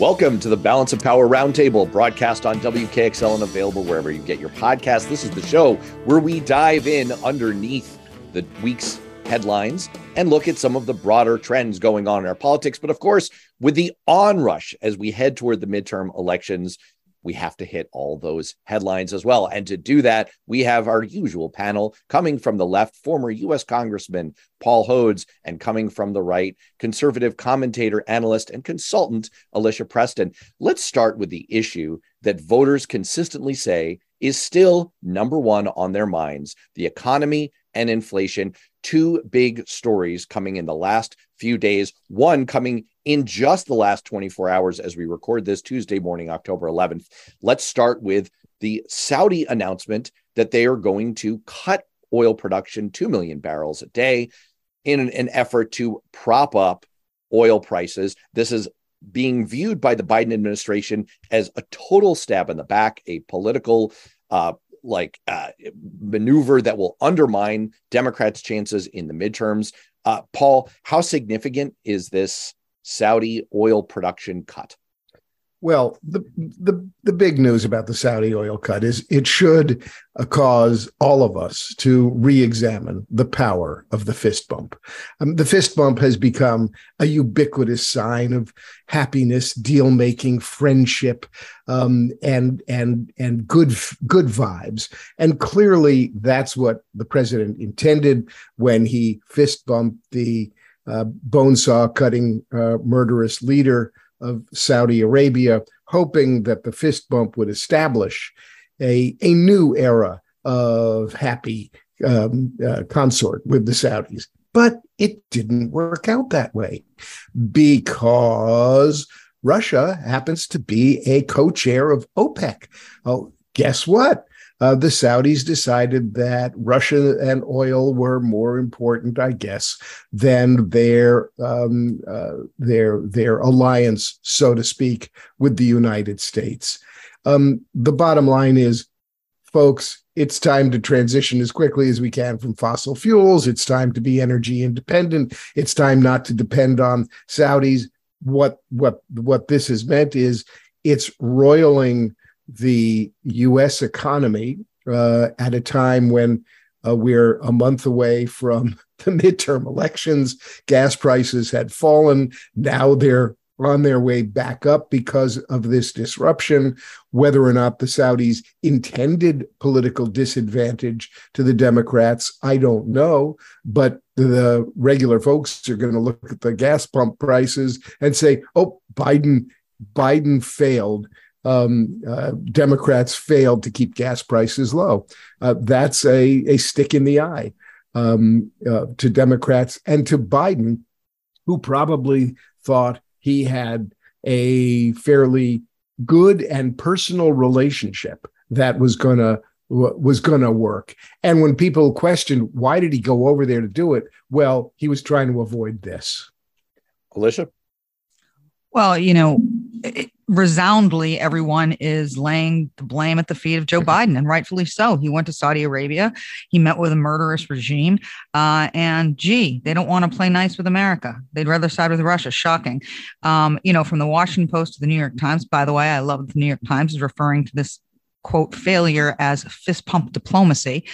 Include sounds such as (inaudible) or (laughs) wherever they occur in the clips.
Welcome to the Balance of Power Roundtable, broadcast on WKXL and available wherever you get your podcast. This is the show where we dive in underneath the week's headlines and look at some of the broader trends going on in our politics. But of course, with the onrush as we head toward the midterm elections, we have to hit all those headlines as well. And to do that, we have our usual panel coming from the left, former U.S. Congressman Paul Hodes, and coming from the right, conservative commentator, analyst, and consultant Alicia Preston. Let's start with the issue that voters consistently say is still number one on their minds the economy and inflation. Two big stories coming in the last few days. One coming in just the last 24 hours as we record this Tuesday morning, October 11th. Let's start with the Saudi announcement that they are going to cut oil production 2 million barrels a day in an, an effort to prop up oil prices. This is being viewed by the Biden administration as a total stab in the back, a political uh, like uh, maneuver that will undermine Democrats' chances in the midterms. Uh, Paul, how significant is this Saudi oil production cut? Well, the, the the big news about the Saudi oil cut is it should uh, cause all of us to re-examine the power of the fist bump. Um, the fist bump has become a ubiquitous sign of happiness, deal making, friendship, um, and and and good good vibes. And clearly, that's what the president intended when he fist bumped the uh, bone saw cutting uh, murderous leader of Saudi Arabia, hoping that the fist bump would establish a, a new era of happy um, uh, consort with the Saudis. But it didn't work out that way because Russia happens to be a co chair of OPEC. Oh, guess what? Uh, the Saudis decided that Russia and oil were more important, I guess, than their um, uh, their their alliance, so to speak, with the United States. Um, the bottom line is, folks, it's time to transition as quickly as we can from fossil fuels. It's time to be energy independent. It's time not to depend on Saudis. What what what this has meant is it's roiling the US economy uh, at a time when uh, we're a month away from (laughs) the midterm elections. Gas prices had fallen. Now they're on their way back up because of this disruption. Whether or not the Saudis intended political disadvantage to the Democrats, I don't know. But the regular folks are going to look at the gas pump prices and say, oh, Biden. Biden failed um, uh, Democrats failed to keep gas prices low. Uh, that's a, a stick in the eye um, uh, to Democrats and to Biden, who probably thought he had a fairly good and personal relationship that was going to was going to work. And when people questioned why did he go over there to do it, well, he was trying to avoid this. Alicia. Well, you know, it, resoundly, everyone is laying the blame at the feet of Joe Biden, and rightfully so. He went to Saudi Arabia, he met with a murderous regime, uh, and gee, they don't want to play nice with America. They'd rather side with Russia. Shocking. Um, you know, from the Washington Post to the New York Times, by the way, I love the New York Times is referring to this quote failure as fist pump diplomacy.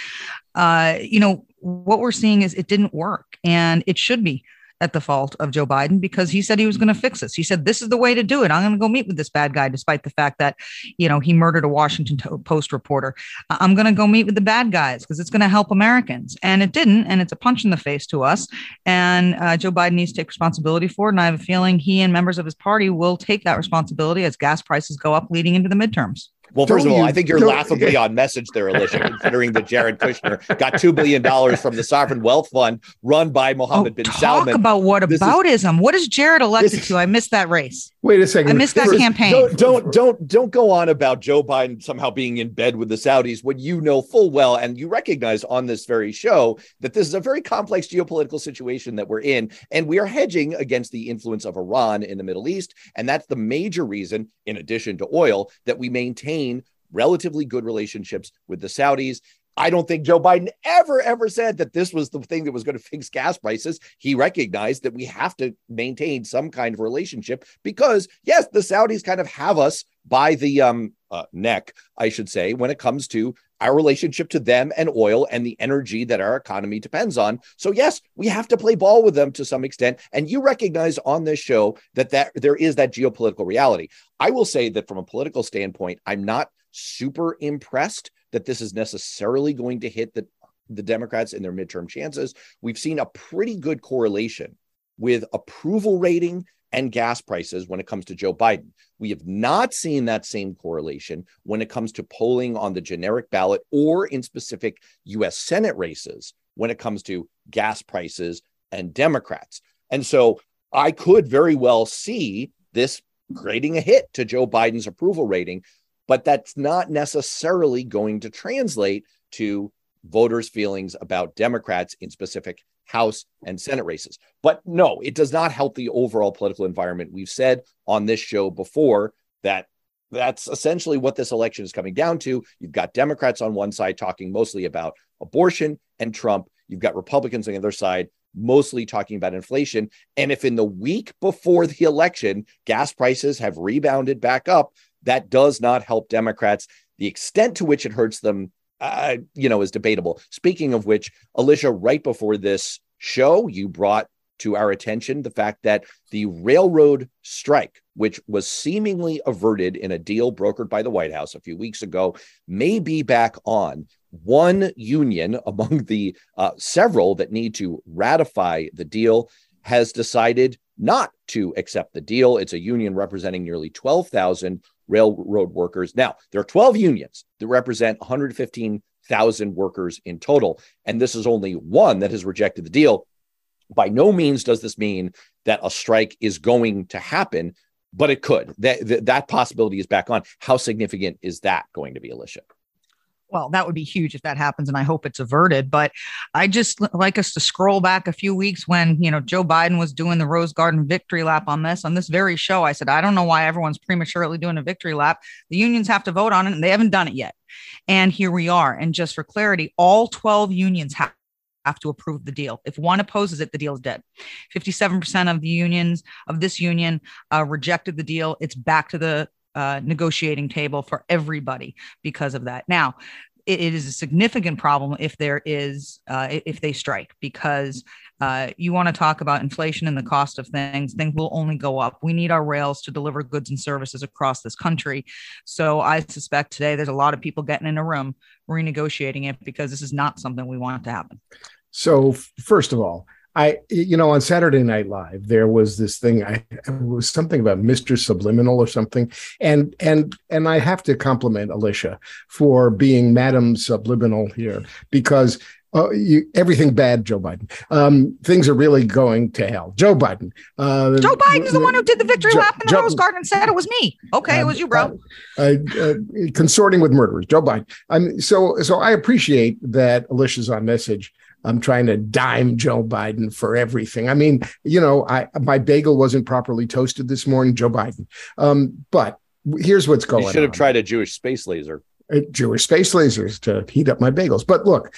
Uh, you know, what we're seeing is it didn't work, and it should be at the fault of Joe Biden because he said he was going to fix this. He said, This is the way to do it. I'm going to go meet with this bad guy, despite the fact that, you know, he murdered a Washington Post reporter. I'm going to go meet with the bad guys because it's going to help Americans. And it didn't. And it's a punch in the face to us. And uh, Joe Biden needs to take responsibility for it. And I have a feeling he and members of his party will take that responsibility as gas prices go up leading into the midterms. Well, first don't of all, you, I think you're (laughs) laughably on message there, Alicia, considering that Jared Kushner got $2 billion from the Sovereign Wealth Fund run by Mohammed oh, bin talk Salman. Talk about what aboutism. Is, what is Jared elected to? I missed that race. Wait a second. I missed that campaign. Don't, don't, don't, don't go on about Joe Biden somehow being in bed with the Saudis when you know full well and you recognize on this very show that this is a very complex geopolitical situation that we're in. And we are hedging against the influence of Iran in the Middle East. And that's the major reason, in addition to oil, that we maintain relatively good relationships with the Saudis. I don't think Joe Biden ever, ever said that this was the thing that was going to fix gas prices. He recognized that we have to maintain some kind of relationship because, yes, the Saudis kind of have us by the um, uh, neck, I should say, when it comes to our relationship to them and oil and the energy that our economy depends on. So yes, we have to play ball with them to some extent. And you recognize on this show that that there is that geopolitical reality. I will say that from a political standpoint, I'm not super impressed that this is necessarily going to hit the the Democrats in their midterm chances. We've seen a pretty good correlation with approval rating and gas prices when it comes to Joe Biden. We have not seen that same correlation when it comes to polling on the generic ballot or in specific US Senate races when it comes to gas prices and Democrats. And so I could very well see this creating a hit to Joe Biden's approval rating, but that's not necessarily going to translate to voters' feelings about Democrats in specific House, and Senate races. But no, it does not help the overall political environment. We've said on this show before that that's essentially what this election is coming down to. You've got Democrats on one side talking mostly about abortion and Trump. You've got Republicans on the other side mostly talking about inflation. And if in the week before the election, gas prices have rebounded back up, that does not help Democrats. The extent to which it hurts them uh, you know, is debatable. Speaking of which, Alicia, right before this show, you brought to our attention the fact that the railroad strike, which was seemingly averted in a deal brokered by the White House a few weeks ago, may be back on. One union (laughs) among the uh, several that need to ratify the deal has decided not to accept the deal. It's a union representing nearly 12,000 railroad workers. Now, there are 12 unions that represent 115,000 workers in total. And this is only one that has rejected the deal. By no means does this mean that a strike is going to happen, but it could. That, that, that possibility is back on. How significant is that going to be, Alicia? Well, that would be huge if that happens, and I hope it's averted. But I just like us to scroll back a few weeks when you know Joe Biden was doing the Rose Garden victory lap on this on this very show. I said I don't know why everyone's prematurely doing a victory lap. The unions have to vote on it, and they haven't done it yet. And here we are. And just for clarity, all twelve unions have have to approve the deal. If one opposes it, the deal is dead. 57% of the unions of this union uh, rejected the deal. It's back to the uh, negotiating table for everybody because of that. Now, it, it is a significant problem if there is uh, if they strike because uh, you want to talk about inflation and the cost of things things will only go up. We need our rails to deliver goods and services across this country. So i suspect today there's a lot of people getting in a room renegotiating it because this is not something we want to happen. So first of all I, you know, on Saturday Night Live, there was this thing. I it was something about Mr. Subliminal or something, and and and I have to compliment Alicia for being Madam Subliminal here because uh, you, everything bad, Joe Biden. Um, things are really going to hell. Joe Biden. Uh, Joe Biden is the one who did the victory Joe, lap in the Joe, Rose Garden and said it was me. Okay, uh, it was you, bro. Uh, uh, consorting with murderers, Joe Biden. I'm so so. I appreciate that Alicia's on message I'm trying to dime Joe Biden for everything. I mean, you know, I my bagel wasn't properly toasted this morning, Joe Biden. Um, but here's what's going on. You should have on. tried a Jewish space laser. A Jewish space lasers to heat up my bagels. But look,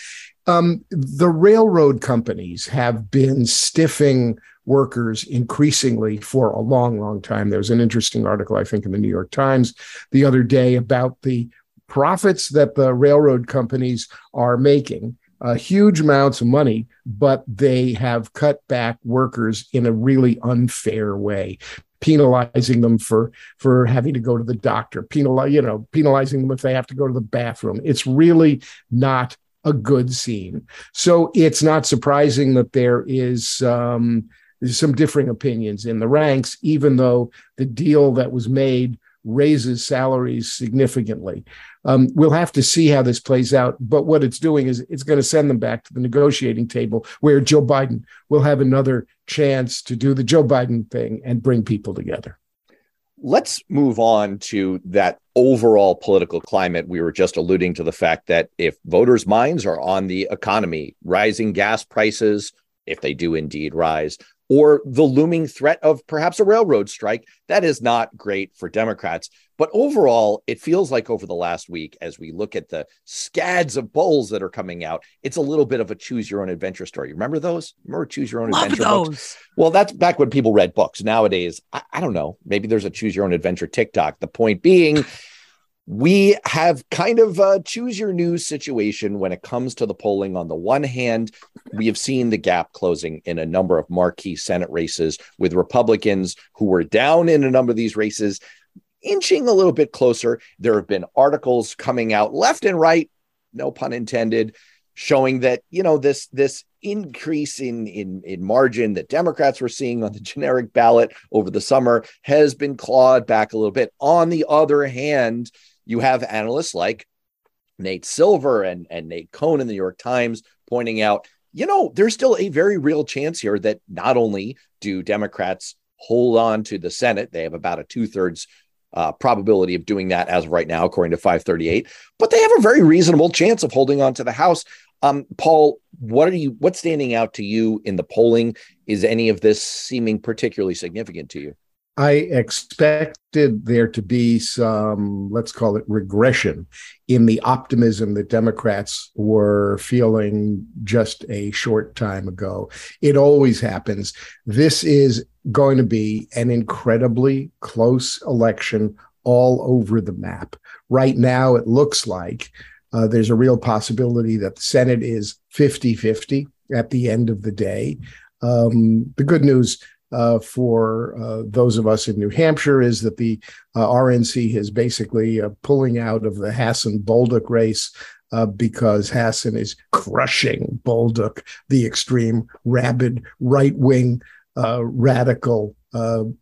um, the railroad companies have been stiffing workers increasingly for a long, long time. There was an interesting article, I think, in the New York Times the other day about the profits that the railroad companies are making uh, huge amounts of money, but they have cut back workers in a really unfair way penalizing them for for having to go to the doctor penalize you know penalizing them if they have to go to the bathroom. It's really not a good scene. So it's not surprising that there is um, some differing opinions in the ranks even though the deal that was made raises salaries significantly um, we'll have to see how this plays out. But what it's doing is it's going to send them back to the negotiating table where Joe Biden will have another chance to do the Joe Biden thing and bring people together. Let's move on to that overall political climate. We were just alluding to the fact that if voters' minds are on the economy, rising gas prices, if they do indeed rise, or the looming threat of perhaps a railroad strike. That is not great for Democrats. But overall, it feels like over the last week, as we look at the scads of polls that are coming out, it's a little bit of a choose your own adventure story. Remember those? Remember choose your own Love adventure those. books? Well, that's back when people read books. Nowadays, I, I don't know. Maybe there's a choose your own adventure TikTok. The point being, we have kind of a choose your news situation when it comes to the polling. On the one hand, we have seen the gap closing in a number of marquee Senate races with Republicans who were down in a number of these races inching a little bit closer. There have been articles coming out left and right, no pun intended, showing that you know this this increase in in in margin that Democrats were seeing on the generic ballot over the summer has been clawed back a little bit. On the other hand, you have analysts like Nate Silver and and Nate Cohn in the New York Times pointing out, you know, there's still a very real chance here that not only do Democrats hold on to the Senate, they have about a two thirds uh, probability of doing that as of right now, according to 538. But they have a very reasonable chance of holding on to the House. Um, Paul, what are you? What's standing out to you in the polling? Is any of this seeming particularly significant to you? I expected there to be some, let's call it regression in the optimism that Democrats were feeling just a short time ago. It always happens. This is going to be an incredibly close election all over the map. Right now, it looks like uh, there's a real possibility that the Senate is 50 50 at the end of the day. Um, the good news uh, for uh, those of us in New Hampshire is that the uh, RNC is basically uh, pulling out of the Hassan Bolduc race uh, because Hassan is crushing Bolduc, the extreme, rabid, right wing, uh, radical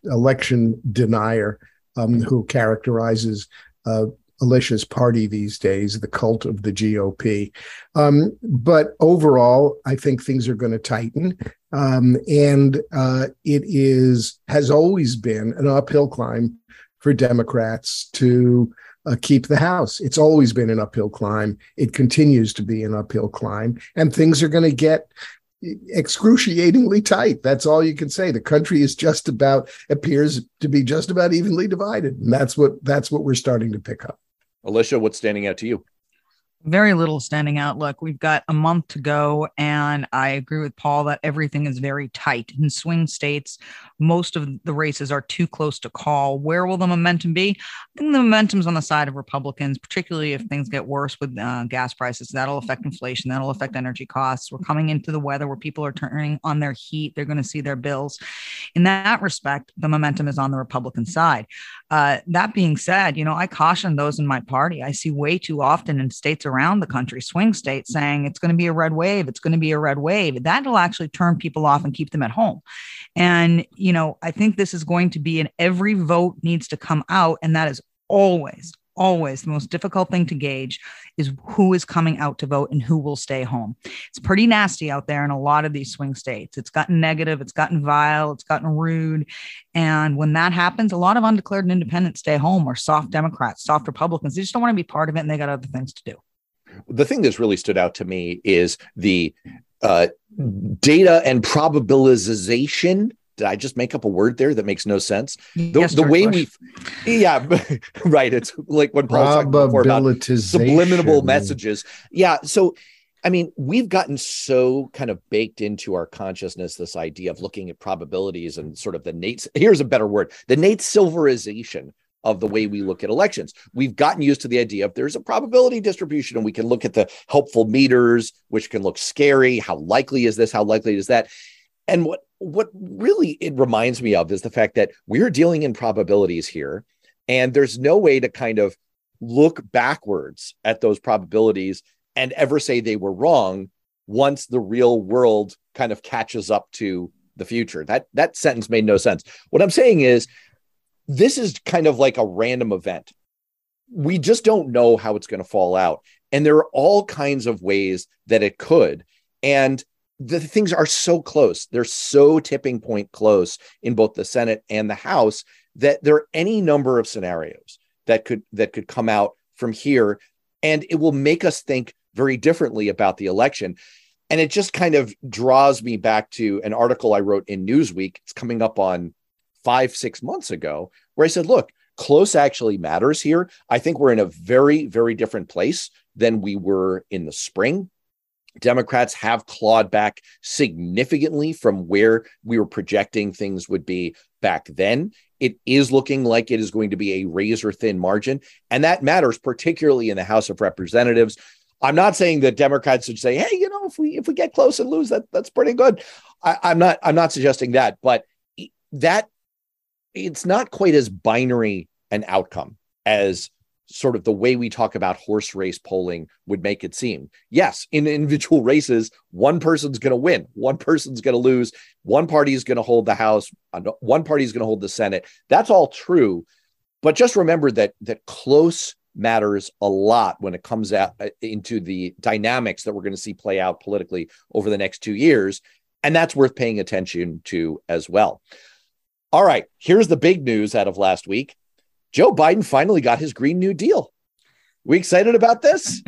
election denier um, who characterizes Alicia's party these days, the cult of the GOP. Um, but overall, I think things are going to tighten. Um, and uh, it is has always been an uphill climb for Democrats to uh, keep the House. It's always been an uphill climb. It continues to be an uphill climb, and things are going to get excruciatingly tight. That's all you can say. The country is just about appears to be just about evenly divided, and that's what that's what we're starting to pick up. Alicia, what's standing out to you? Very little standing out. Look, we've got a month to go, and I agree with Paul that everything is very tight. In swing states, most of the races are too close to call. Where will the momentum be? I think the momentum's on the side of Republicans, particularly if things get worse with uh, gas prices. That'll affect inflation, that'll affect energy costs. We're coming into the weather where people are turning on their heat, they're going to see their bills. In that respect, the momentum is on the Republican side. Uh, that being said, you know, I caution those in my party. I see way too often in states around the country, swing states, saying it's going to be a red wave, it's going to be a red wave. That'll actually turn people off and keep them at home. And, you know, I think this is going to be an every vote needs to come out. And that is always, always the most difficult thing to gauge is who is coming out to vote and who will stay home. It's pretty nasty out there in a lot of these swing states. It's gotten negative, it's gotten vile, it's gotten rude. And when that happens, a lot of undeclared and independents stay home or soft Democrats, soft Republicans. They just don't want to be part of it and they got other things to do. The thing that's really stood out to me is the uh, data and probabilization did I just make up a word there that makes no sense? The, yes, the way we, yeah, (laughs) right. It's like when talking before about subliminal messages. Yeah. So, I mean, we've gotten so kind of baked into our consciousness this idea of looking at probabilities and sort of the Nate. Here's a better word: the Nate Silverization of the way we look at elections. We've gotten used to the idea of there's a probability distribution, and we can look at the helpful meters, which can look scary. How likely is this? How likely is that? And what what really it reminds me of is the fact that we're dealing in probabilities here, and there's no way to kind of look backwards at those probabilities and ever say they were wrong once the real world kind of catches up to the future. That that sentence made no sense. What I'm saying is this is kind of like a random event. We just don't know how it's going to fall out. And there are all kinds of ways that it could. And the things are so close. They're so tipping point close in both the Senate and the House that there are any number of scenarios that could that could come out from here and it will make us think very differently about the election. And it just kind of draws me back to an article I wrote in Newsweek. It's coming up on five, six months ago, where I said, look, close actually matters here. I think we're in a very, very different place than we were in the spring. Democrats have clawed back significantly from where we were projecting things would be back then. It is looking like it is going to be a razor thin margin. And that matters, particularly in the House of Representatives. I'm not saying that Democrats should say, "Hey, you know, if we if we get close and lose, that that's pretty good." I, I'm not I'm not suggesting that, but that it's not quite as binary an outcome as sort of the way we talk about horse race polling would make it seem. Yes, in individual races, one person's going to win, one person's going to lose, one party is going to hold the House, one party is going to hold the Senate. That's all true, but just remember that that close matters a lot when it comes out uh, into the dynamics that we're going to see play out politically over the next 2 years, and that's worth paying attention to as well. All right, here's the big news out of last week. Joe Biden finally got his Green New Deal. We excited about this?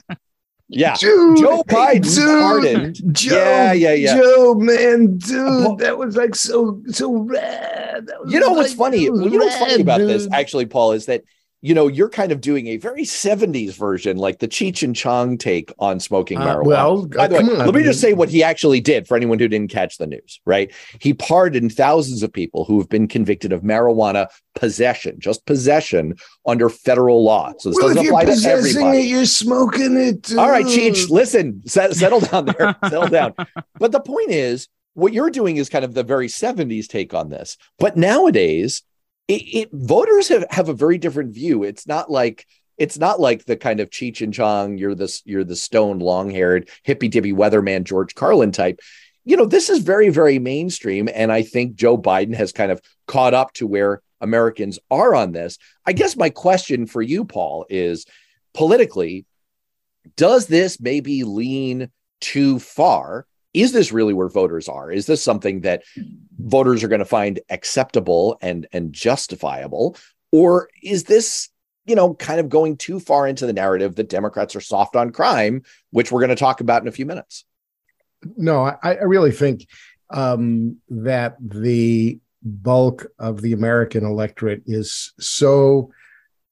(laughs) yeah. Dude, Joe Biden dude, pardoned. Joe, yeah, yeah, yeah. Joe, man, dude, that was like so so rad. You know what's funny? You know what's funny about this, actually, Paul, is that you know you're kind of doing a very 70s version, like the Cheech and Chong take on smoking Uh, marijuana. well, By the way, come on, let me just say what he actually did for anyone who didn't catch the news, right? He pardoned thousands of people who have been convicted of marijuana possession, just possession under federal law. So this well, doesn't you're apply to possessing everybody. it, you're smoking it. All right, Cheech, listen, set, settle down there, (laughs) settle down. But the point is, what you're doing is kind of the very 70s take on this. But nowadays, it, it voters have, have a very different view. It's not like it's not like the kind of Cheech and Chong, you're this, you're the stone, long-haired, hippy dippy weatherman George Carlin type. You know, this is very, very mainstream. And I think Joe Biden has kind of caught up to where Americans are on this. I guess my question for you, Paul, is politically, does this maybe lean too far? Is this really where voters are? Is this something that voters are going to find acceptable and and justifiable, or is this you know kind of going too far into the narrative that Democrats are soft on crime, which we're going to talk about in a few minutes? no, I, I really think um, that the bulk of the American electorate is so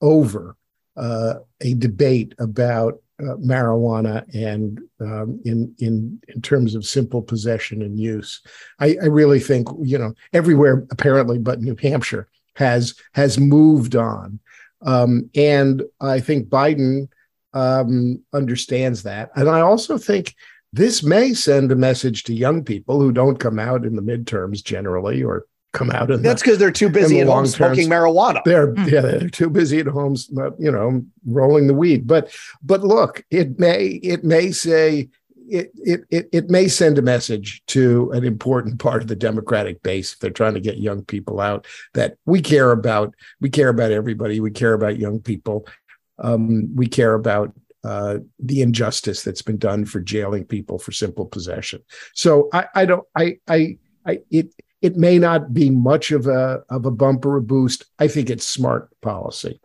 over uh, a debate about uh, marijuana and um, in in in terms of simple possession and use. I, I really think you know everywhere apparently, but New Hampshire has has moved on, um, and I think Biden um, understands that, and I also think this may send a message to young people who don't come out in the midterms generally or come out in That's the, because they're too busy at home long term. smoking marijuana. they're Hmm. yeah they're too busy at homes, you know rolling the weed but but look it may it may say it, it it it may send a message to an important part of the democratic base if they're trying to get young people out that we care about we care about everybody we care about young people um, we care about uh, the injustice that's been done for jailing people for simple possession. So I, I don't, I, I, I, it, it may not be much of a of a bump or a boost. I think it's smart policy.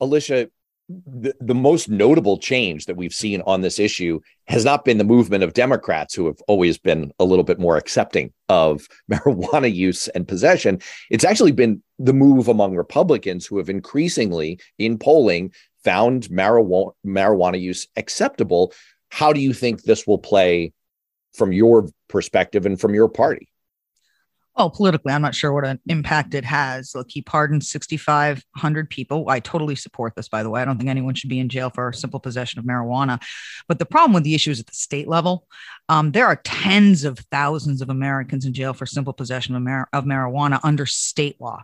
Alicia, the, the most notable change that we've seen on this issue has not been the movement of Democrats who have always been a little bit more accepting of (laughs) marijuana use and possession. It's actually been the move among Republicans who have increasingly in polling found marijuana, marijuana use acceptable. How do you think this will play from your perspective and from your party? Well, politically, I'm not sure what an impact it has. Look, he pardoned 6,500 people. I totally support this, by the way. I don't think anyone should be in jail for simple possession of marijuana. But the problem with the issue is at the state level. Um, there are tens of thousands of Americans in jail for simple possession of, mar- of marijuana under state law.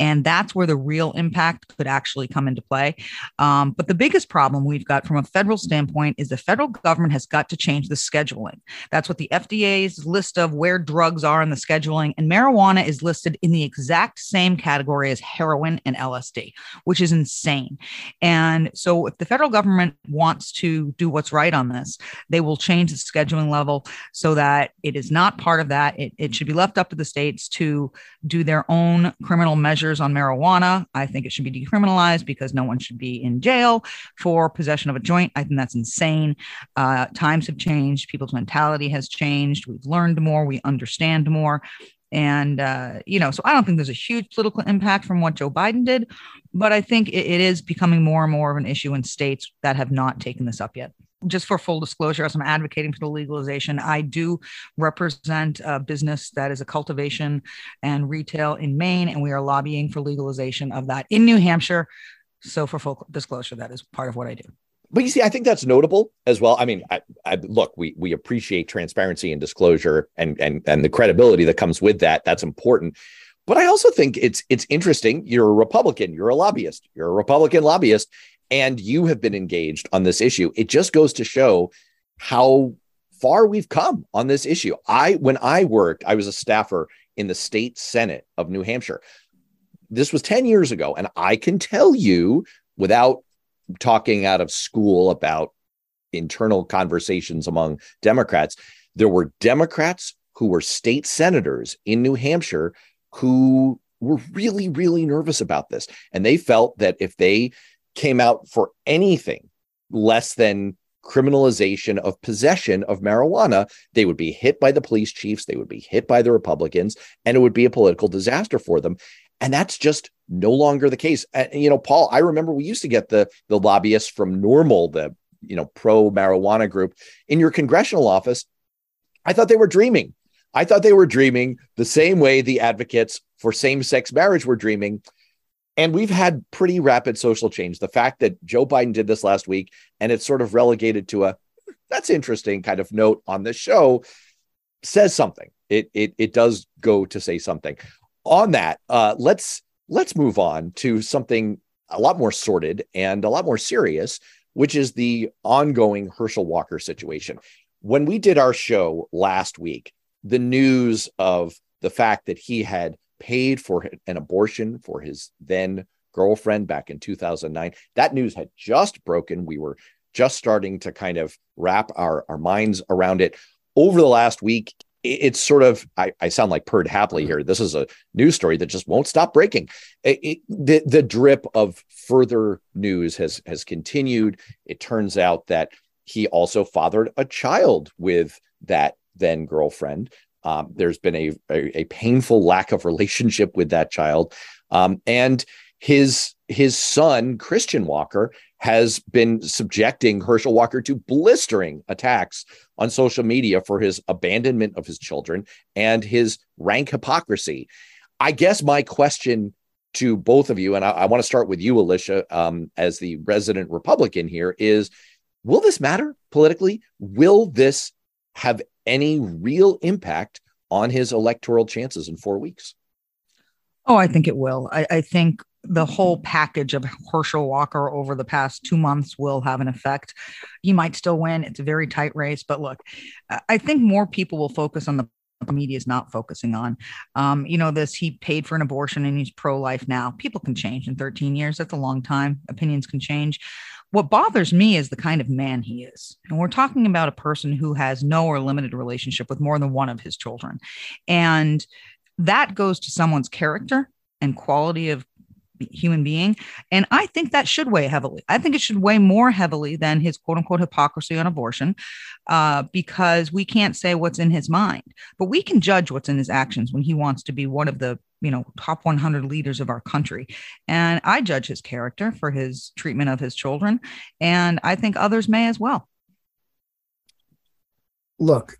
And that's where the real impact could actually come into play. Um, but the biggest problem we've got from a federal standpoint is the federal government has got to change the scheduling. That's what the FDA's list of where drugs are in the scheduling and marijuana is listed in the exact same category as heroin and LSD, which is insane. And so, if the federal government wants to do what's right on this, they will change the scheduling level so that it is not part of that. It, it should be left up to the states to do their own criminal measures on marijuana. I think it should be decriminalized because no one should be in jail for possession of a joint. I think that's insane. Uh, times have changed, people's mentality has changed. We've learned more, we understand more. And, uh, you know, so I don't think there's a huge political impact from what Joe Biden did, but I think it, it is becoming more and more of an issue in states that have not taken this up yet just for full disclosure, as I'm advocating for the legalization, I do represent a business that is a cultivation and retail in Maine, and we are lobbying for legalization of that in New Hampshire. So, for full disclosure, that is part of what I do. But you see, I think that's notable as well. I mean, I, I, look, we we appreciate transparency and disclosure, and and and the credibility that comes with that. That's important. But I also think it's it's interesting. You're a Republican. You're a lobbyist. You're a Republican lobbyist, and you have been engaged on this issue. It just goes to show how far we've come on this issue. I when I worked, I was a staffer in the state senate of New Hampshire. This was 10 years ago and I can tell you without talking out of school about internal conversations among Democrats, there were Democrats who were state senators in New Hampshire who were really, really nervous about this. And they felt that if they came out for anything less than criminalization of possession of marijuana, they would be hit by the police chiefs, they would be hit by the Republicans, and it would be a political disaster for them. And that's just no longer the case. And, you know, Paul, I remember we used to get the the lobbyists from NORML, the you know pro marijuana group, in your congressional office. I thought they were dreaming. I thought they were dreaming the same way the advocates for same sex marriage were dreaming. And we've had pretty rapid social change. The fact that Joe Biden did this last week and it's sort of relegated to a that's interesting kind of note on the show says something. It it it does go to say something. On that, uh, let's let's move on to something a lot more sorted and a lot more serious, which is the ongoing Herschel Walker situation. When we did our show last week, the news of the fact that he had paid for an abortion for his then girlfriend back in 2009. That news had just broken. We were just starting to kind of wrap our, our minds around it. Over the last week, it's sort of I, I sound like purred happily here. This is a news story that just won't stop breaking. It, it, the the drip of further news has has continued. It turns out that he also fathered a child with that then girlfriend. Um, there's been a, a, a painful lack of relationship with that child, um, and his his son Christian Walker has been subjecting Herschel Walker to blistering attacks on social media for his abandonment of his children and his rank hypocrisy. I guess my question to both of you, and I, I want to start with you, Alicia, um, as the resident Republican here, is will this matter politically? Will this have any real impact on his electoral chances in four weeks? Oh, I think it will. I, I, think the whole package of Herschel Walker over the past two months will have an effect. He might still win. It's a very tight race. But look, I think more people will focus on the media is not focusing on. Um, you know, this he paid for an abortion and he's pro life now. People can change in 13 years. That's a long time. Opinions can change what bothers me is the kind of man he is. And we're talking about a person who has no or limited relationship with more than one of his children. And that goes to someone's character and quality of human being. And I think that should weigh heavily. I think it should weigh more heavily than his quote unquote hypocrisy on abortion, uh, because we can't say what's in his mind, but we can judge what's in his actions when he wants to be one of the you know top 100 leaders of our country and i judge his character for his treatment of his children and i think others may as well look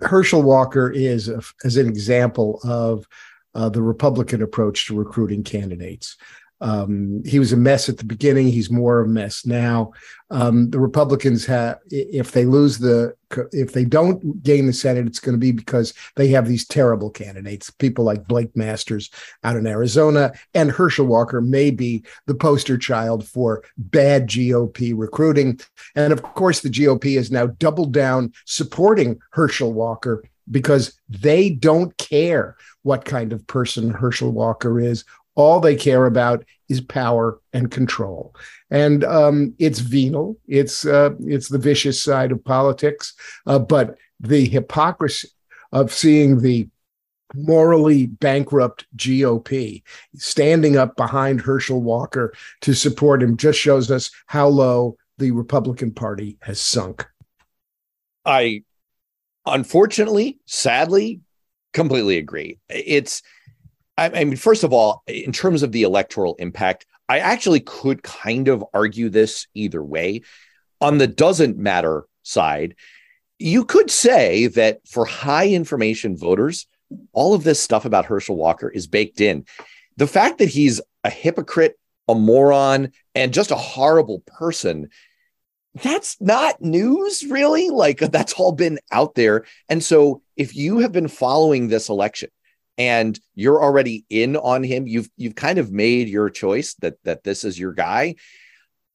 herschel walker is a, as an example of uh, the republican approach to recruiting candidates um, he was a mess at the beginning. He's more of a mess now. Um, the Republicans have, if they lose the, if they don't gain the Senate, it's going to be because they have these terrible candidates, people like Blake Masters out in Arizona, and Herschel Walker may be the poster child for bad GOP recruiting. And of course, the GOP has now doubled down supporting Herschel Walker because they don't care what kind of person Herschel Walker is. All they care about is power and control, and um, it's venal. It's uh, it's the vicious side of politics, uh, but the hypocrisy of seeing the morally bankrupt GOP standing up behind Herschel Walker to support him just shows us how low the Republican Party has sunk. I unfortunately, sadly, completely agree. It's, I, I mean, first of all, in terms of the electoral impact, I actually could kind of argue this either way. On the doesn't matter side, you could say that for high information voters, all of this stuff about Herschel Walker is baked in. The fact that he's a hypocrite, a moron, and just a horrible person, that's not news, really. Like that's all been out there. And so if you have been following this election and you're already in on him, you've you've kind of made your choice that that this is your guy.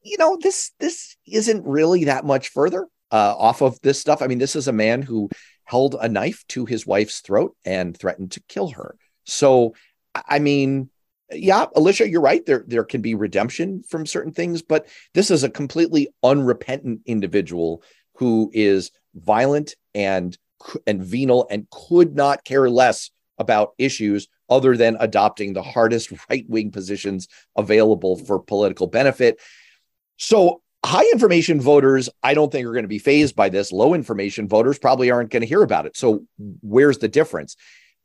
You know, this this isn't really that much further uh, off of this stuff. I mean, this is a man who held a knife to his wife's throat and threatened to kill her. So, I mean, yeah, Alicia, you're right. There, there can be redemption from certain things, but this is a completely unrepentant individual who is violent and and venal and could not care less about issues other than adopting the hardest (laughs) right wing positions available for political benefit. So high information voters, I don't think are going to be fazed by this. Low information voters probably aren't going to hear about it. So, where's the difference?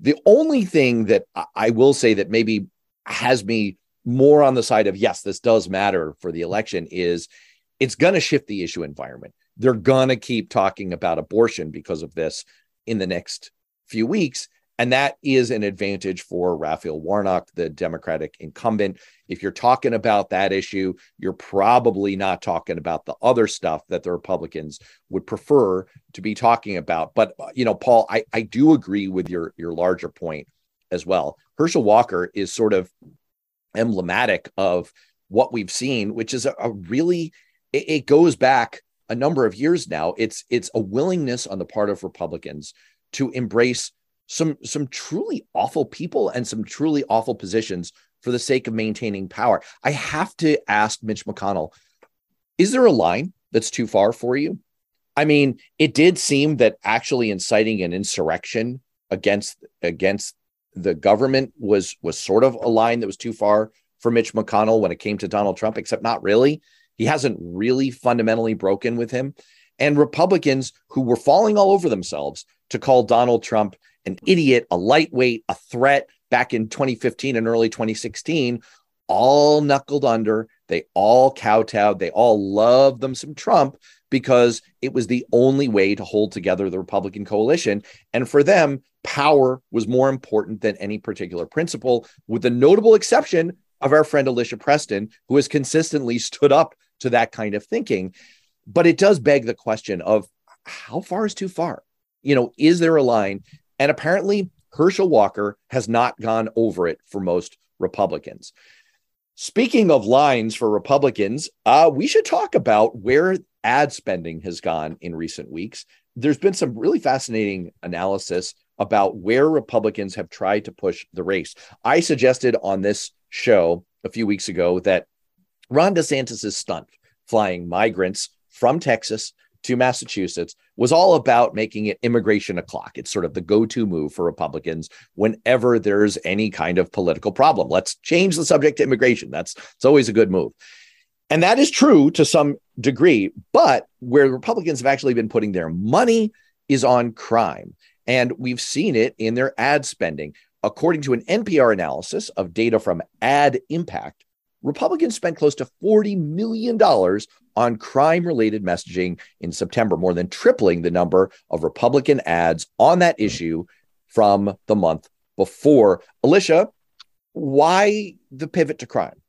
The only thing that I will say that maybe has me more on the side of yes, this does matter for the election is it's going to shift the issue environment. They're going to keep talking about abortion because of this in the next few weeks. And that is an advantage for Raphael Warnock, the Democratic incumbent. If you're talking about that issue, you're probably not talking about the other stuff that the Republicans would prefer to be talking about. But uh, you know, Paul, I, I do agree with your your larger point as well. Herschel Walker is sort of emblematic of what we've seen, which is a, a really it, it goes back a number of years now. It's it's a willingness on the part of Republicans to embrace some some truly awful people and some truly awful positions for the sake of maintaining power. I have to ask Mitch McConnell, is there a line that's too far for you? I mean, it did seem that actually inciting an insurrection against against the government was was sort of a line that was too far for Mitch McConnell when it came to Donald Trump, except not really. He hasn't really fundamentally broken with him. And Republicans who were falling all over themselves to call Donald Trump an idiot, a lightweight, a threat back in 2015 and early 2016, all knuckled under. They all kowtowed. They all loved them some Trump because it was the only way to hold together the Republican coalition. And for them, power was more important than any particular principle, with the notable exception of our friend Alicia Preston, who has consistently (laughs) stood up to that kind of thinking. But it does beg the question of how far is too far? You know, is there a line? And apparently, Herschel Walker has not gone over it for most Republicans. Speaking of lines for Republicans, uh, we should talk about where ad spending has gone in recent weeks. There's been some really fascinating analysis about where Republicans have tried to push the race. I suggested on this show a few weeks ago that Ron DeSantis' stunt flying migrants from Texas to Massachusetts was all about making it immigration o'clock. It's sort of the go to move for Republicans whenever there's any kind of political problem. Let's change the subject to immigration. That's it's always a good move. And that is true to some degree, but where Republicans have actually been putting their money is on crime. And we've seen it in their ad spending. According to an NPR analysis of data from Ad Impact, Republicans spent close to $40 million on crime related messaging in September, more than tripling the number of Republican ads on that issue from the month before. Alicia, why the pivot to crime?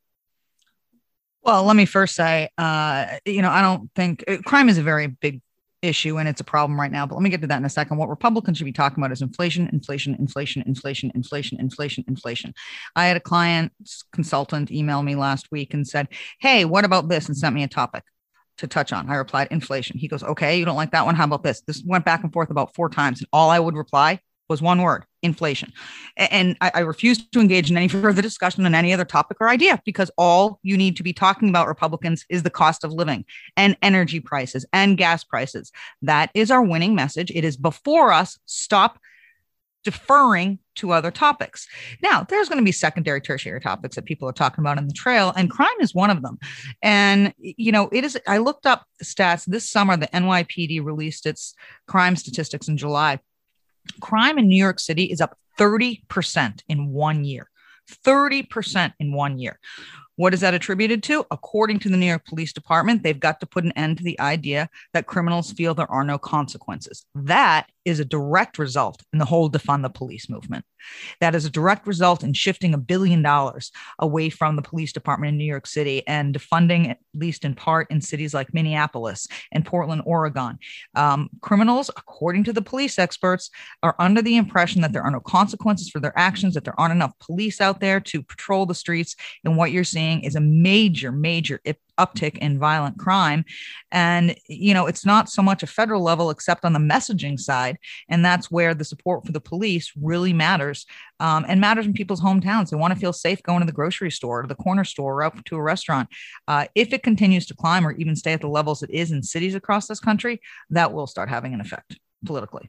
Well, let me first say, uh, you know, I don't think uh, crime is a very big issue and it's a problem right now. But let me get to that in a second. What Republicans should be talking about is inflation, inflation, inflation, inflation, inflation, inflation, inflation. I had a client consultant email me last week and said, Hey, what about this? And sent me a topic. to touch on. I replied, inflation. He goes, okay, you don't like that one. How about this? This went back and forth about four times. And all I would reply was one word inflation. And I, I refuse to engage in any further discussion on any other topic or idea because all you need to be talking about, Republicans, is the cost of living and energy prices and gas prices. That is our winning message. It is before us. Stop deferring to other topics. Now, there's going to be secondary, tertiary topics that people are talking about in the trail, and crime is one of them. And, you know, it is, I looked up stats this summer, the NYPD released its crime statistics in July. Crime in New York City is up 30% in one year. 30% in one year. What is that attributed to? According to the New York Police Department, they've got to put an end to the idea that criminals feel there are no consequences. That is a direct result in the whole defund the police movement. That is a direct result in shifting a billion dollars away from the police department in New York City and defunding, at least in part, in cities like Minneapolis and Portland, Oregon. Um, criminals, according to the police experts, are under the impression that there are no consequences for their actions, that there aren't enough police out there to patrol the streets. And what you're seeing is a major, major uptick in violent crime. And, you know, it's not so much a federal level, except on the messaging side. And that's where the support for the police really matters um, and matters in people's hometowns. They want to feel safe going to the grocery store, or the corner store, or up to a restaurant. Uh, if it continues to climb or even stay at the levels it is in cities across this country, that will start having an effect politically.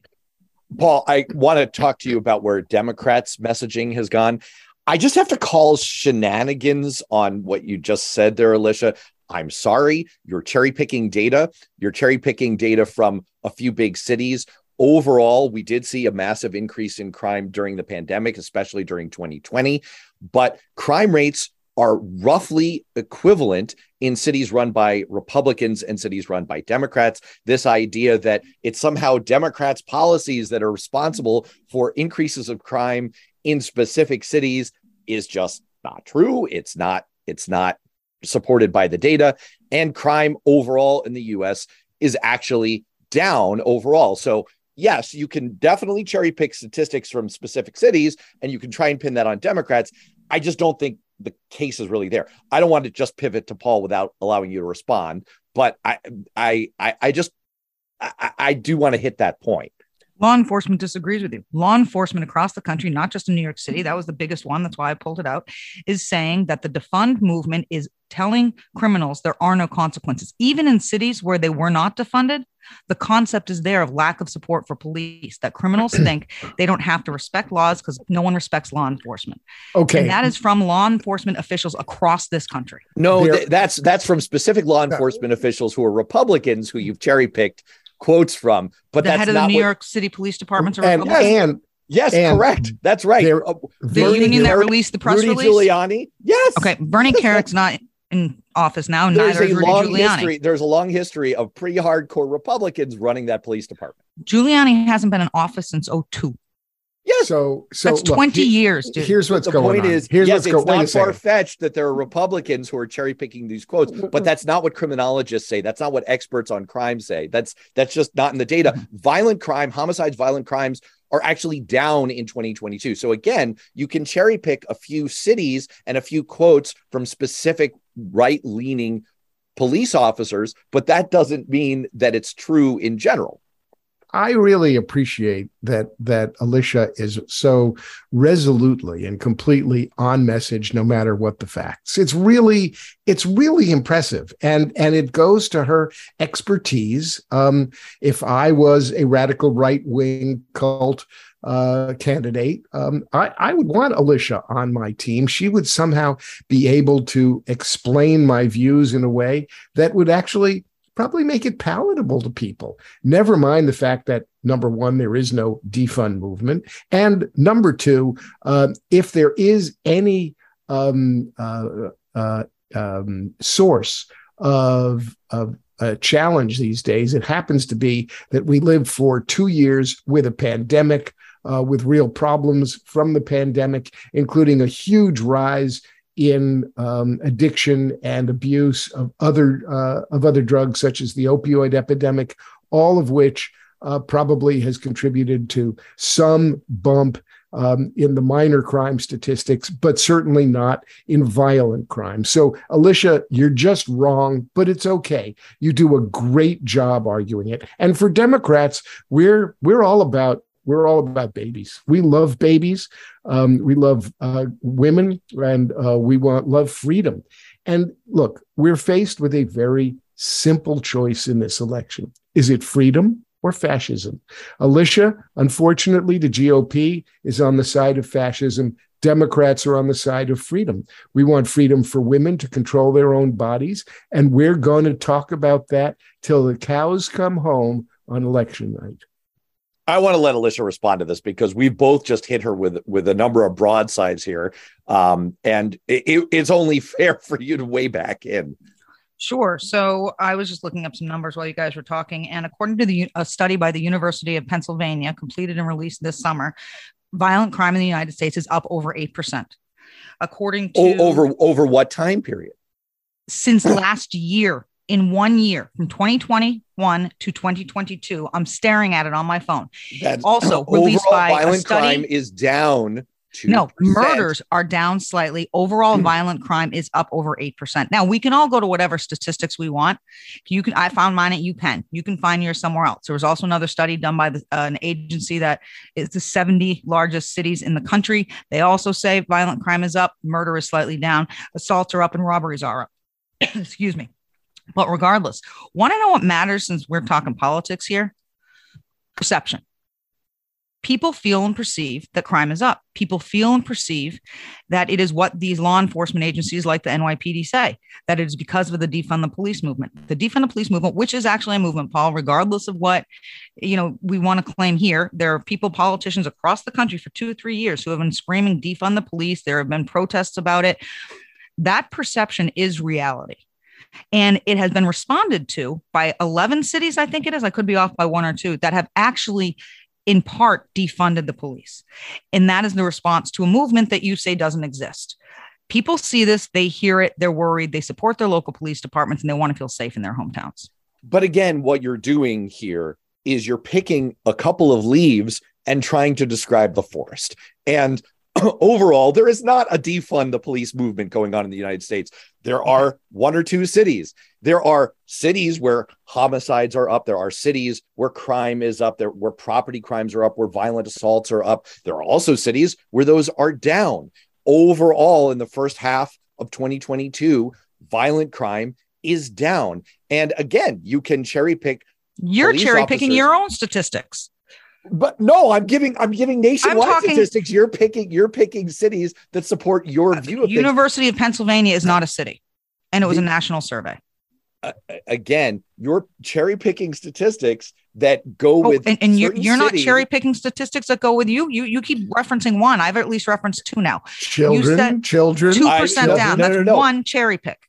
Paul, I want to talk to you about where Democrats' messaging has gone. I just have to call shenanigans on what you just said there, Alicia. I'm sorry, you're cherry picking data. You're cherry picking data from a few big cities. Overall, we did see a massive increase in crime during the pandemic, especially during 2020. But crime rates are roughly equivalent in cities run by Republicans and cities run by Democrats. This idea that it's somehow Democrats' policies that are responsible for increases of crime in specific cities is just not true. It's not, it's not supported by the data, and crime overall in the US is actually down overall. So, yes, you can definitely cherry pick statistics from specific cities and you can try and pin that on Democrats. I just don't think the case is really there. I don't want to just pivot to Paul without allowing you to respond, but I I I, I just I, I do want to hit that point. Law enforcement disagrees with you. Law enforcement across the country, not just in New York City, that was the biggest one. That's why I pulled it out, is saying that the defund movement is telling criminals there are no consequences. Even in cities where they were not defunded, the concept is there of lack of support for police, that criminals (clears throat) think they don't have to respect laws because no one respects law enforcement. Okay. And that is from law enforcement officials across this country. No, th- that's that's from specific law enforcement officials who are Republicans who you've cherry picked quotes from. But the that's head of not the New what, York City Police Department's a and, Republican. and Yes, and correct. That's right. there- Uh, the Bernie union that released the press Rudy release. Giuliani. Yes. Okay, Bernie Kerik's not in office now. There's neither a is Rudy long Giuliani. history. There's a long history of pretty hardcore Republicans running that police department. Giuliani hasn't been in office since 02. Yes. so so That's look, 20 he- years, dude. Here's what's the going point on. is, here's yes, what's it's going. Wait a not far fetched that there are Republicans who are cherry picking these quotes, but that's not what criminologists say. That's not what experts on crime say. That's that's just not in the data. Mm-hmm. Violent crime, homicides, violent crimes are actually down in 2022. So again, you can cherry pick a few cities and a few quotes from specific right-leaning police officers, but that doesn't mean that it's true in general. I really appreciate that that Alicia is so resolutely and completely on message no matter what the facts. It's really it's really impressive and and it goes to her expertise. Um, if I was a radical right wing cult uh, candidate, um, I, I would want Alicia on my team. She would somehow be able to explain my views in a way that would actually probably make it palatable to people. Never mind the fact that number one, there is no defund movement, and number two, uh, if there is any um, uh, uh, um, source of of challenge these days, it happens to be that we live for two years with a pandemic. Uh, with real problems from the pandemic, including a huge rise in um, addiction and abuse of other uh, of other drugs, such as the opioid epidemic, all of which uh, probably has contributed to some bump um, in the minor crime statistics, but certainly not in violent crime. So, Alicia, you're just wrong, but it's okay. You do a great job arguing it. And for Democrats, we're we're all about we're all about babies. We love babies. Um, we love uh, women, and uh, we want love freedom. And look, we're faced with a very simple choice in this election: is it freedom or fascism? Alicia, unfortunately, the GOP is on the side of fascism. Democrats are on the side of freedom. We want freedom for women to control their own bodies, and we're going to talk about that till the cows come home on election night. I want to let Alicia respond to this because we've both just hit her with with a number of broadsides here, um, and it, it's only (laughs) fair for you to weigh back in. Sure. So I was just looking up some numbers while you guys were talking, and according to the a study by the University of Pennsylvania, completed and released this summer, violent crime in the United States is up over eight percent. According to o- over over what time period? Since last year, in one year from 2021 to 2022. I'm staring at it on my phone. That's also (clears throat) released by violent study, crime is down. 2%. No, murders are down slightly. Overall, Hmm. violent crime is up over 8%. Now, we can all go to whatever statistics we want. You can, I found mine at UPenn. You can find yours somewhere else. There was also another study done by the, uh, an agency that is the 70 largest cities in the country. They also say violent crime is up, murder is slightly down, assaults are up, and robberies are up. (coughs) Excuse me. But regardless, want to know what matters since we're talking politics here? Perception. People feel and perceive that crime is up. People feel and perceive that it is what these law enforcement agencies like the NYPD say, that it is because of the defund the police movement. The defund the police movement, which is actually a movement, Paul, regardless of what you know we want to claim here. There are people, politicians across the country for two or three years who have been screaming defund the police. There have been protests about it. That perception is reality. And it has been responded to by 11 cities, I think it is. I could be off by one or two that have actually, in part, defunded the police. And that is the response to a movement that you say doesn't exist. People see this, they hear it, they're worried, they support their local police departments, and they want to feel safe in their hometowns. But again, what you're doing here is you're picking a couple of leaves and trying to describe the forest. And (clears throat) overall, there is not a defund the police movement going on in the United States. There are one or two cities. There are cities where homicides are up. There are cities where crime is up. There where property crimes are up. Where violent assaults are up. There are also cities where those are down. Overall, in the first half of 2022, violent crime is down. And again, you can cherry pick. You're cherry picking officers- your own statistics. But no, I'm giving I'm giving nationwide talking- statistics. You're picking you're picking cities that support your uh, view of things. University of Pennsylvania is not a city, and it was a national survey. Uh, uh, again, you're cherry picking statistics that go Oh, with and, and you're, you're not cherry picking statistics that go with you. You you keep referencing one. I've at least referenced two now. Children, said children. Two I- percent no, down. no, That's no, no. one cherry pick.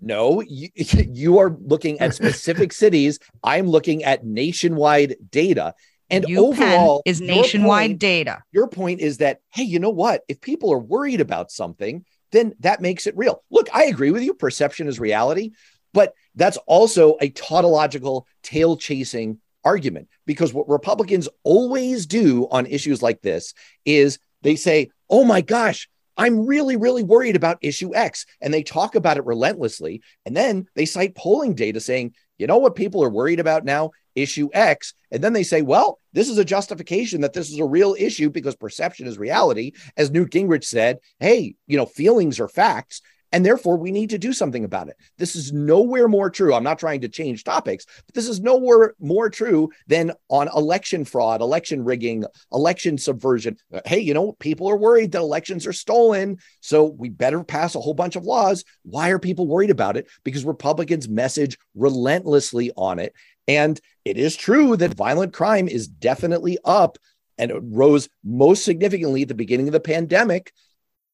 No, you, (laughs) you are looking at specific cities. I'm looking at nationwide data. And UPenn overall, is your nationwide point- data. your point is that hey you know what? If people are worried about something then that makes it real. Look i agree with you. Perception is reality but that's also a tautological tail chasing argument because what republicans always do on issues like this is they say oh my gosh i'm really really worried about issue x. And they talk about it relentlessly. And then they cite polling data saying you know what people are worried about now issue X. And then they say, well, this is a justification that this is a real issue because perception is reality. As Newt Gingrich said, hey, you know, feelings are facts. And therefore, we need to do something about it. This is nowhere more true. I'm not trying to change topics, but this is nowhere more true than on election fraud, election rigging, election subversion. Hey, you know, people are worried that elections are stolen. So we better pass a whole bunch of laws. Why are people worried about it? Because Republicans message relentlessly on it. And it is true that violent crime is definitely up and it rose most significantly at the beginning of the pandemic,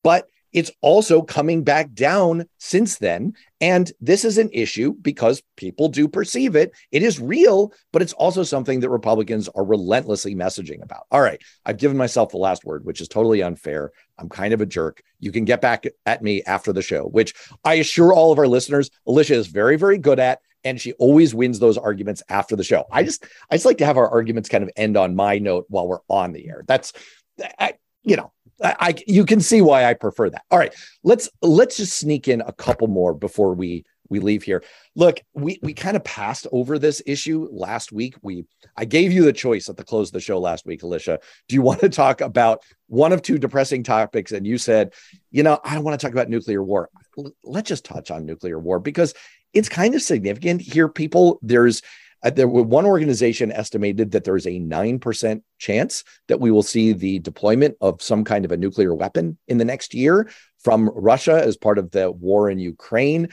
but it's also coming back down since then. And this is an issue because people do perceive it. It is real, but it's also something that Republicans are relentlessly messaging about. All right, I've given myself the last word, which is totally unfair. I'm kind of a jerk. You can get back at me after the show, which I assure all of our listeners, Alicia is very, very good at and she always wins those arguments after the show. I just I just like to have our arguments kind of end on my note while we're on the air. That's I, you know, I, I you can see why I prefer that. All right, let's let's just sneak in a couple more before we we leave here. Look, we we kind of passed over this issue last week. We I gave you the choice at the close of the show last week, Alicia. Do you (laughs) want to talk about one of two depressing topics? And you said, you know, I want to talk about nuclear war. Let's just touch on nuclear war because it's kind of significant here. People, there's uh, there one organization estimated that there's a 9% chance that we will see the deployment of some kind of a nuclear weapon in the next year from Russia as part of the war in Ukraine.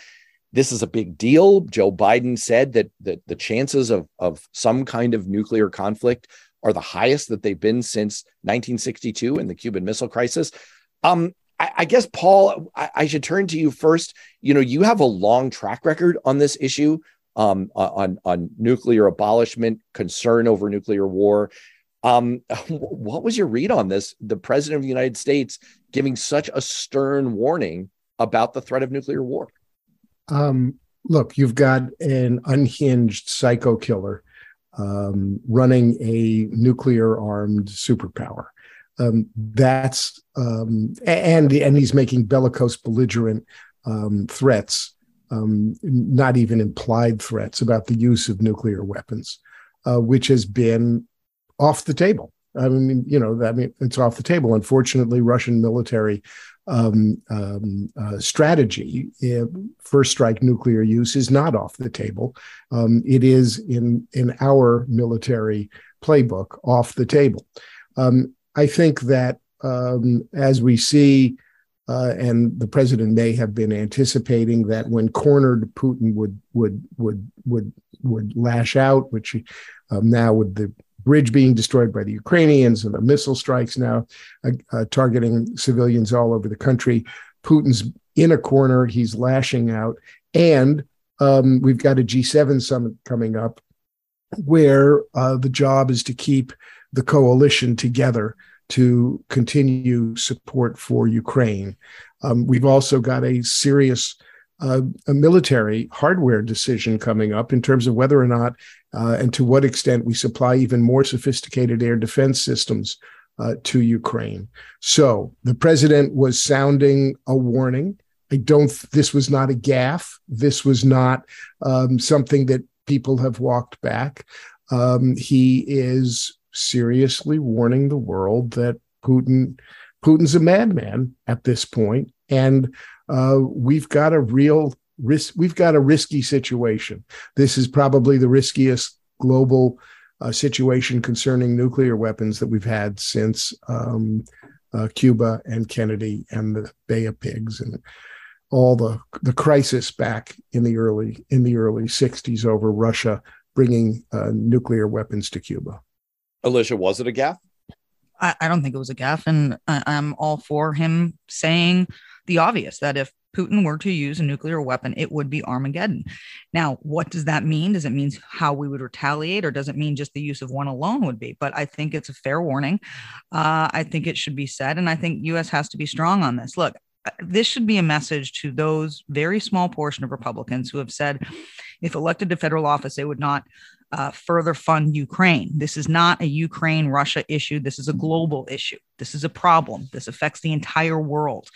This is a big deal. Joe Biden said that, that the chances of, of some kind of nuclear conflict are the highest that they've been since 1962 in the Cuban Missile Crisis. Um, I, I guess, Paul, I, I, should turn to you first. You know, you have a long track record on this issue, um, on on nuclear abolishment, concern over nuclear war. Um, (laughs) what was your read on this? The president of the United States giving such a stern warning about the threat of nuclear war. Um, look, you've got an unhinged psycho killer um, running a nuclear armed superpower. Um, that's um, and and he's making bellicose, belligerent um, threats, um, not even implied threats about the use of nuclear weapons, uh, which has been off the table. I mean, you know, I mean, it's off the table. Unfortunately, Russian military um, um, uh, strategy, uh, first strike nuclear use, is not off the table. Um, it is in in our military playbook off the table. Um, I think that um, as we see, uh, and the president may have been anticipating that when cornered, Putin would would would would would lash out, which um, now with the bridge being destroyed by the Ukrainians and the missile strikes now uh, uh, targeting civilians all over the country. Putin's in a corner, he's lashing out. And um, we've got a G7 summit coming up where uh, the job is to keep the coalition together to continue support for Ukraine. Um, we've also got a serious uh, a military hardware decision coming up in terms of whether or not uh, and to what extent we supply even more sophisticated air defense systems uh, to Ukraine. So the president was sounding a warning. I don't, this was not a gaffe. This was not um, something that people have walked back. Um, he is seriously warning the world that Putin, Putin's a madman at this point, and uh, we've got a real risk. We've got a risky situation. This is probably the riskiest global uh, situation concerning nuclear weapons that we've had since um, uh, Cuba and Kennedy and the Bay of Pigs and all the the crisis back in the early in the early 60s over Russia bringing uh, nuclear weapons to Cuba. Alicia, was it a gaffe? I, I don't think it was a gaffe, and I, I'm all for him saying the obvious that if Putin were to use a nuclear weapon, it would be Armageddon. Now, what does that mean? Does it mean how we would retaliate, or does it mean just the use of one alone would be? But I think it's a fair warning. Uh, I think it should be said, and I think U.S. has to be strong on this. Look, uh, this should be a message to those very small portion of Republicans who have said, if elected to federal office, they would not uh, further fund Ukraine. This is not a Ukraine Russia issue. This is a global issue. This is a problem. This affects the entire world.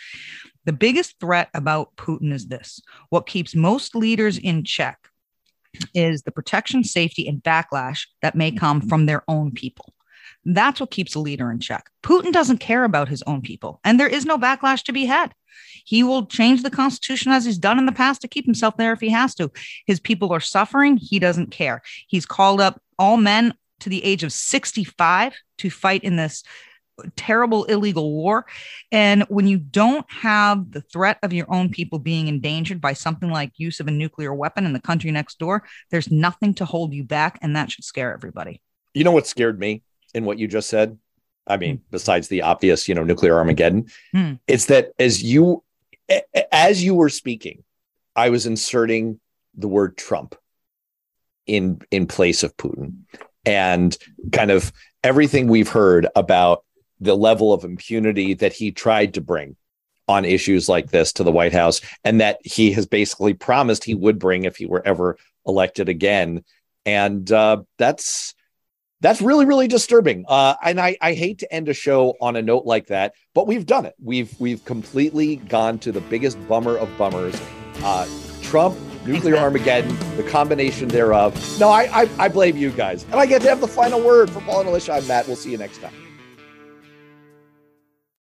The biggest threat about Putin is this what keeps most leaders in check is the protection, safety, and backlash that may come from their own people. That's what keeps a leader in check. Putin doesn't care about his own people, and there is no backlash to be had. He will change the Constitution as he's done in the past to keep himself there if he has to. His people are suffering. He doesn't care. He's called up all men to the age of 65 to fight in this terrible illegal war. And when you don't have the threat of your own people being endangered by something like use of a nuclear weapon in the country next door, there's nothing to hold you back. And that should scare everybody. You know what scared me in what you just said? I mean, mm. besides the obvious, you know, nuclear Armageddon, mm. it's that as you as you were speaking, I was inserting the word Trump in in place of Putin and kind of everything we've heard about the level of impunity that he tried to bring on issues like this to the White House, and that he has basically promised he would bring if he were ever elected again. And uh, that's That's really, really disturbing. Uh, and I, I hate to end a show on a note like that, but we've done it. We've we've completely gone to the biggest bummer of bummers. Uh, Trump, nuclear Armageddon, the combination thereof. No, I, I I blame you guys. And I get to have the final word for Paul and Alicia. I'm Matt. We'll see you next time.